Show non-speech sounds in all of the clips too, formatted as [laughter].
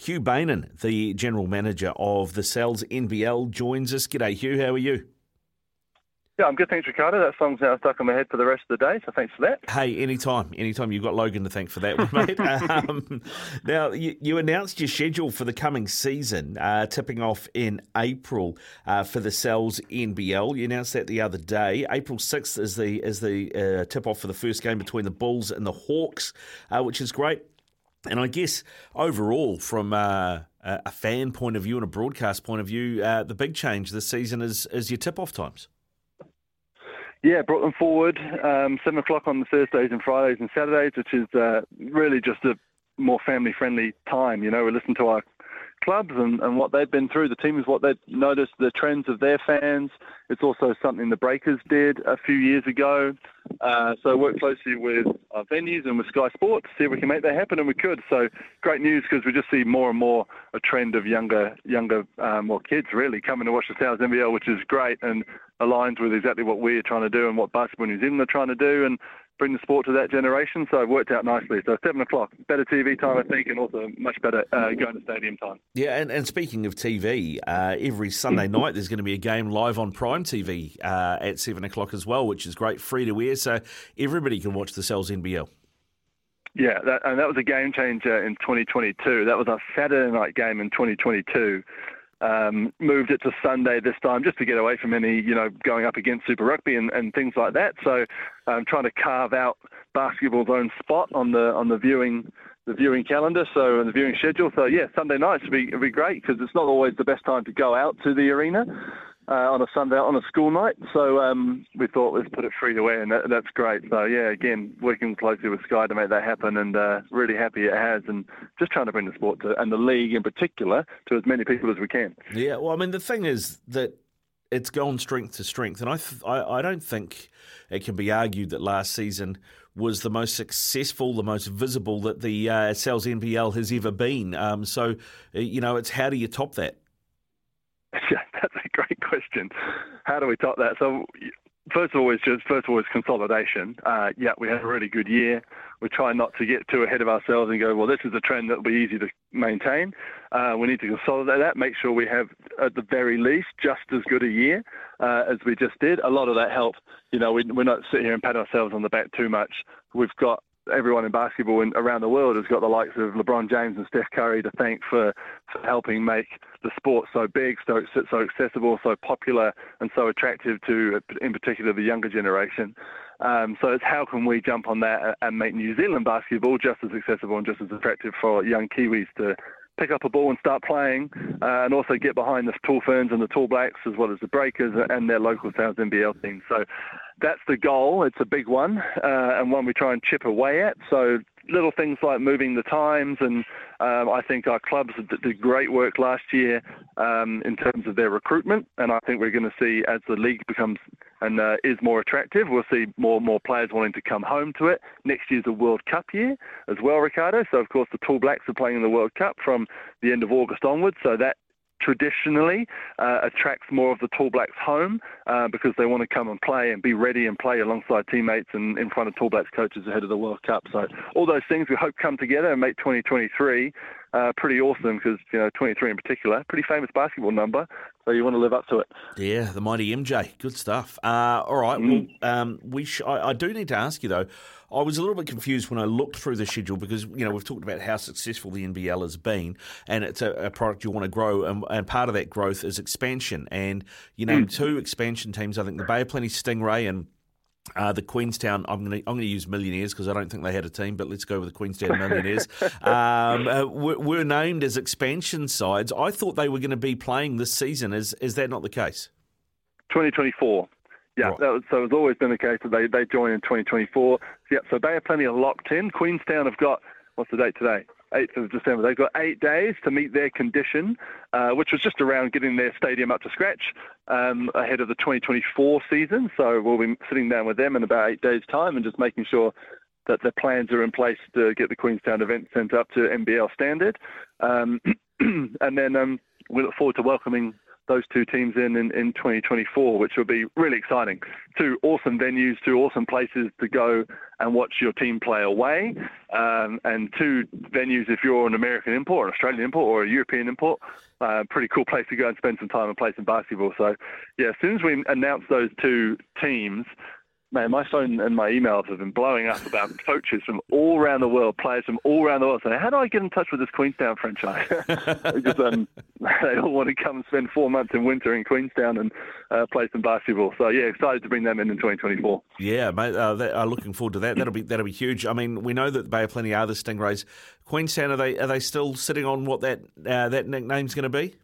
Hugh Bainan, the General Manager of the Sal's NBL, joins us. G'day, Hugh. How are you? Yeah, I'm good, thanks, Ricardo. That song's now stuck in my head for the rest of the day, so thanks for that. Hey, anytime, anytime. You've got Logan to thank for that one, [laughs] mate. um, now, you, you, announced your schedule for the coming season, uh, tipping off in April uh, for the Sal's NBL. You announced that the other day. April 6th is the is the uh, tip off for the first game between the Bulls and the Hawks, uh, which is great. And I guess overall, from uh, a fan point of view and a broadcast point of view, uh, the big change this season is is your tip off times. Yeah, brought them forward um, seven o'clock on the Thursdays and Fridays and Saturdays, which is uh, really just a more family friendly time. You know, we listen to our clubs and, and what they've been through. The team is what they've noticed, the trends of their fans. It's also something the Breakers did a few years ago. Uh, so work closely with our venues and with Sky Sports to see if we can make that happen, and we could. So great news because we just see more and more a trend of younger, younger, um, well, kids really coming to watch the Sal's NBL, which is great and aligns with exactly what we're trying to do and what Basketball New Zealand are trying to do. And bring the sport to that generation. So it worked out nicely. So seven o'clock, better TV time, I think, and also much better uh, going to stadium time. Yeah, and, and speaking of TV, uh, every Sunday [laughs] night there's going to be a game live on Prime TV uh, at seven o'clock as well, which is great, free to air, so everybody can watch the Sal's NBL. Yeah, that, and that was a game changer in 2022. That was our Saturday night game in 2022 um, moved it to Sunday this time just to get away from any, you know, going up against Super Rugby and, and things like that. So um, trying to carve out basketball's own spot on the on the viewing the viewing calendar, so and the viewing schedule. So yeah, Sunday nights would be be great because it's not always the best time to go out to the arena uh, on a Sunday on a school night. So um, we thought let's put it free to air, and that, that's great. So yeah, again, working closely with Sky to make that happen, and uh, really happy it has, and just trying to bring the sport to and the league in particular to as many people as we can. Yeah, well, I mean, the thing is that it's gone strength to strength, and I, th- I, I don't think it can be argued that last season was the most successful, the most visible that the uh, Sal's NBL has ever been. Um, so, you know, it's how do you top that? Yeah, that's [laughs] a great question. How do we top that? So, first of all, it's just first of all, it's consolidation. Uh, yeah, we had a really good year. We try not to get too ahead of ourselves and go, well, this is a trend that will be easy to maintain. Uh, we need to consolidate that, make sure we have at the very least just as good a year uh, as we just did. A lot of that help. You know, we, we're not sitting here and pat ourselves on the back too much. We've got everyone in basketball and around the world has got the likes of LeBron James and Steph Curry to thank for, for helping make the sport so big, so so accessible, so popular, and so attractive to, in particular, the younger generation. Um, so it's how can we jump on that and make New Zealand basketball just as accessible and just as attractive for young Kiwis to pick up a ball and start playing, uh, and also get behind the Tall Ferns and the Tall Blacks as well as the Breakers and their local Sal's NBL team. So that's the goal. It's a big one uh, and one we try and chip away at. So little things like moving the times, and um, I think our clubs did great work last year um, in terms of their recruitment. And I think we're going to see as the league becomes and uh, is more attractive, we'll see more and more players wanting to come home to it. Next year's a World Cup year as well, Ricardo. So of course the Tall Blacks are playing in the World Cup from the end of August onwards. So that traditionally uh, attracts more of the Tall Blacks home uh, because they want to come and play and be ready and play alongside teammates and in front of Tall Blacks coaches ahead of the World Cup. So all those things we hope come together and make 2023 uh, pretty awesome because you know 23 in particular, pretty famous basketball number. So you want to live up to it. Yeah, the mighty MJ, good stuff. Uh, all right, mm. well, um, we sh- I, I do need to ask you though. I was a little bit confused when I looked through the schedule because you know we've talked about how successful the NBL has been, and it's a, a product you want to grow, and, and, part of that growth is expansion. And you know, mm. two expansion teams, I think the Bay of Plenty Stingray and uh, the Queenstown, I'm going to I'm going to use Millionaires because I don't think they had a team, but let's go with the Queenstown Millionaires. [laughs] um, uh, were, were, named as expansion sides. I thought they were going to be playing this season. Is is that not the case? 2024. Yeah, right. was, so it's always been the case that they, they join in 2024. Yeah, so they have plenty of locked in. Queenstown have got, what's the date today? 8th of December. They've got eight days to meet their condition, uh, which was just around getting their stadium up to scratch um, ahead of the 2024 season. So we'll be sitting down with them in about eight days' time and just making sure that the plans are in place to get the Queenstown event sent up to NBL standard. Um, [clears throat] and then um, we look forward to welcoming those two teams in, in in 2024, which will be really exciting. Two awesome venues, two awesome places to go and watch your team play away, um, and two venues if you're an American import, an Australian import, or a European import. Uh, pretty cool place to go and spend some time and play some basketball. So, yeah, as soon as we announce those two teams, man, my phone and my emails have been blowing up about [laughs] coaches from all around the world, players from all around the world saying, how do I get in touch with this Queenstown franchise? [laughs] because um, [laughs] they all want to come and spend four months in winter in Queenstown and uh, play some basketball. So, yeah, excited to bring them in in 2024. Yeah, mate, uh, that, uh, looking forward to that. That'll be that'll be huge. I mean, we know that Bay of Plenty are the Stingrays. Queenstown, are they are they still sitting on what that uh, that nickname's going to be?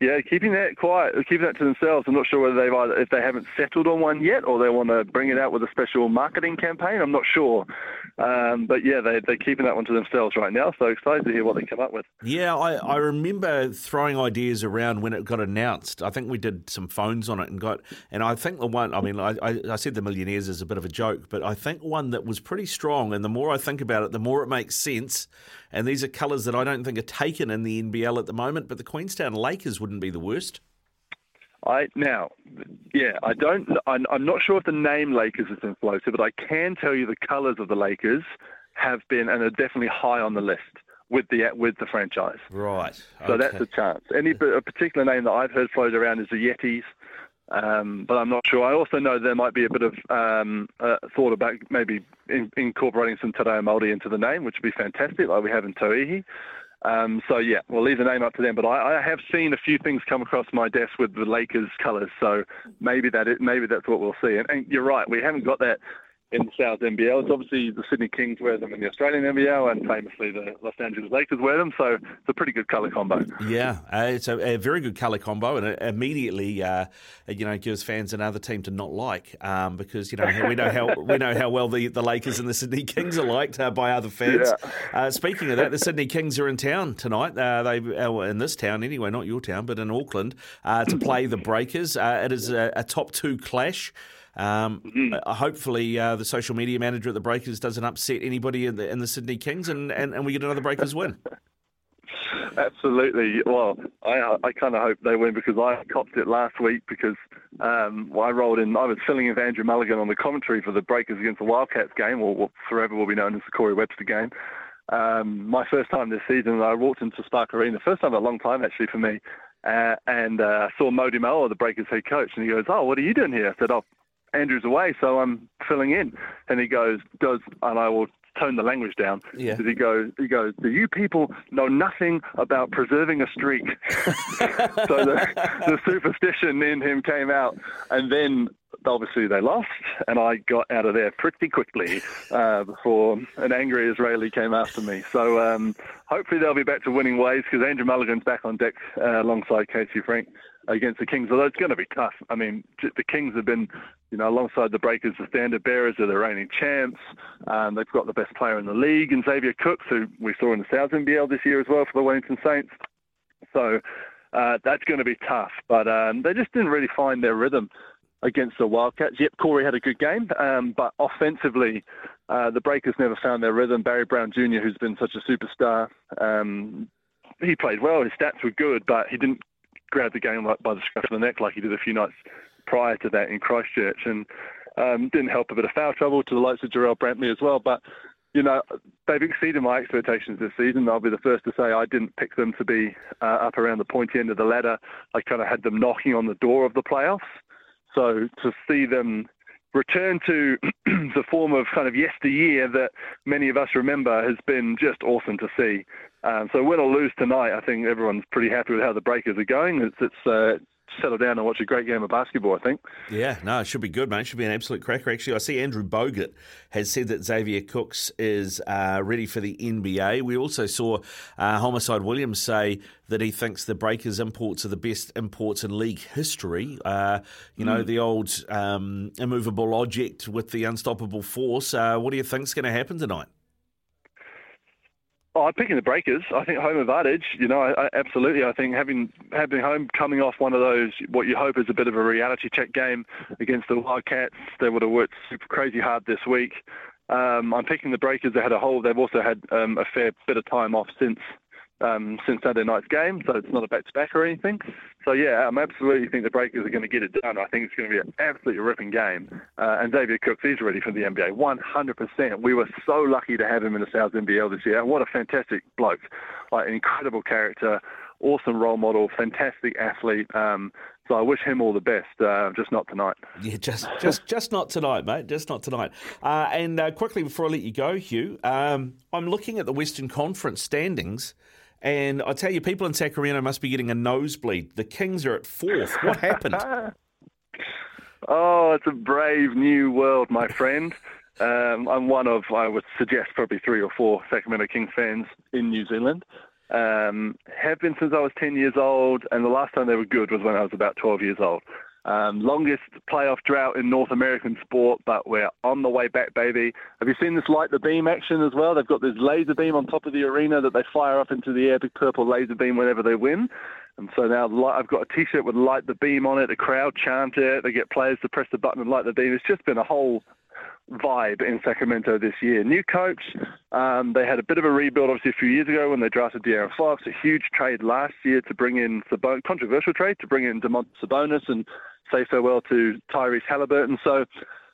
Yeah, keeping that quiet, keeping that to themselves. I'm not sure whether they've either, if they haven't settled on one yet, or they want to bring it out with a special marketing campaign. I'm not sure, um, but yeah, they they're keeping that one to themselves right now. So excited to hear what they come up with. Yeah, I, I remember throwing ideas around when it got announced. I think we did some phones on it and got, and I think the one. I mean, I, I said the Millionaires is a bit of a joke, but I think one that was pretty strong. And the more I think about it, the more it makes sense. And these are colours that I don't think are taken in the NBL at the moment, but the Queenstown Lakers wouldn't be the worst. I now, yeah, I don't. I'm, I'm not sure if the name Lakers is inflated, but I can tell you the colours of the Lakers have been and are definitely high on the list with the with the franchise. Right. So okay. that's a chance. Any a particular name that I've heard floated around is the Yetis. Um, but I'm not sure. I also know there might be a bit of um, uh, thought about maybe in, incorporating some Te Reo Māori into the name, which would be fantastic, like we have in Tauihi. Um, so yeah, we'll leave the name up to them. But I, I, have seen a few things come across my desk with the Lakers colours, so maybe that it, maybe that's what we'll see. And, and you're right, we haven't got that in the Sal's NBL. It's obviously the Sydney Kings wear them in the Australian NBL, and famously the Los Angeles Lakers wear them. So it's a pretty good colour combo. Yeah, uh, it's a, a, very good colour combo, and it immediately, uh, you know, gives fans another team to not like um, because you know we know how [laughs] we know how well the, the Lakers and the Sydney Kings are liked uh, by other fans. Yeah. Uh, speaking of that, the Sydney Kings are in town tonight. Uh, they uh, in this town anyway, not your town, but in Auckland to play the Breakers. it is a, a top two clash. Um, mm-hmm. uh, hopefully, uh, the social media manager at the Breakers doesn't upset anybody in the, in the Sydney Kings, and, and, and we get another Breakers win. [laughs] Absolutely. Well, I I kind of hope they win because I copped it last week because um, I rolled in. I was filling in for Andrew Mulligan on the commentary for the Breakers against the Wildcats game, or what forever will be known as the Corey Webster game. Um, my first time this season, I walked into Spark Arena, first time in a long time actually for me, uh, and uh, saw Mody Maor, the Breakers head coach, and he goes, "Oh, what are you doing here?" I said, "Oh, Andrew's away, so I'm filling in. And he goes, does, and I will tone the language down. Yeah. He goes, he goes, do you people know nothing about preserving a streak? [laughs] so the, the superstition in him came out, and then obviously they lost, and I got out of there pretty quickly uh, before an angry Israeli came after me. So um, hopefully they'll be back to winning ways because Andrew Mulligan's back on deck uh, alongside Casey Frank against the Kings, although it's going to be tough. I mean, the Kings have been, you know, alongside the Breakers, the standard bearers of the reigning champs. Um, they've got the best player in the league, and Xavier Cooks, who we saw in the Sal's NBL this year as well for the Wellington Saints. So uh, that's going to be tough, but um, they just didn't really find their rhythm against the Wildcats. Yep, Corey had a good game, um, but offensively, uh, the Breakers never found their rhythm. Barry Brown Jr., who's been such a superstar, um, he played well. His stats were good, but he didn't grabbed the game by the scruff of the neck like he did a few nights prior to that in Christchurch, and um, didn't help a bit of foul trouble to the likes of Jarrell Brantley as well. But you know, they've exceeded my expectations this season. I'll be the first to say I didn't pick them to be uh, up around the pointy end of the ladder. I kind of had them knocking on the door of the playoffs. So to see them return to [clears throat] the form of kind of yesteryear that many of us remember has been just awesome to see. Um, so win or lose tonight, I think everyone's pretty happy with how the Breakers are going. It's, it's uh, settle down and watch a great game of basketball, I think. Yeah, no, it should be good, mate. It should be an absolute cracker. Actually, I see Andrew Bogut has said that Xavier Cooks is uh, ready for the NBA. We also saw uh, Homicide Williams say that he thinks the Breakers imports are the best imports in league history. Uh, you know, mm. the old um, immovable object with the unstoppable force. Uh, what do you think is going to happen tonight? Oh, I'm picking the Breakers. I think home advantage. You know, I, I, absolutely. I think having having home coming off one of those what you hope is a bit of a reality check game against the Wildcats. They would have worked super crazy hard this week. Um, I'm picking the Breakers. They had a whole. They've also had um, a fair bit of time off since um, since Saturday night's game, so it's not a back to back or anything. So yeah, I absolutely think the Breakers are going to get it done. I think it's going to be an absolutely ripping game. Uh, and Xavier Cooks is ready for the NBA, 100%. We were so lucky to have him in the Sal's NBL this year. What a fantastic bloke, like an incredible character, awesome role model, fantastic athlete. Um, so I wish him all the best. Uh, just not tonight. Yeah, just just just not tonight, mate. Just not tonight. Uh, and uh, quickly before I let you go, Hugh, um, I'm looking at the Western Conference standings. And I tell you, people in Sacramento must be getting a nosebleed. The Kings are at fourth. What happened? [laughs] oh, it's a brave new world, my friend. Um, I'm one of, I would suggest, probably three or four Sacramento Kings fans in New Zealand. Um, have been since I was 10 years old, and the last time they were good was when I was about 12 years old. Um, longest playoff drought in North American sport, but we're on the way back, baby. Have you seen this light the beam action as well? They've got this laser beam on top of the arena that they fire up into the air, big purple laser beam whenever they win. And so now I've got a T-shirt with light the beam on it. The crowd chant it. They get players to press the button and light the beam. It's just been a whole vibe in Sacramento this year. New coach. Um, they had a bit of a rebuild, obviously, a few years ago when they drafted De'Aaron Fox. A huge trade last year to bring in Sabonis, controversial trade to bring in Domantas Sabonis and say farewell to Tyrese Halliburton. So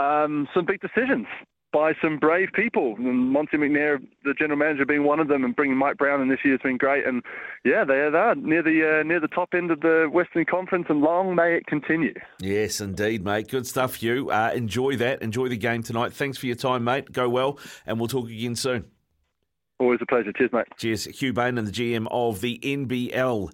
um, some big decisions by some brave people. And Monte McNair, the general manager, being one of them, and bringing Mike Brown in this year has been great. And yeah, they are there near the uh, near the top end of the Western Conference, and long may it continue. Yes, indeed, mate. Good stuff, Hugh. Uh, enjoy that. Enjoy the game tonight. Thanks for your time, mate. Go well, and we'll talk again soon. Always a pleasure. Cheers, mate. Cheers. Hugh Bain and the GM of the NBL.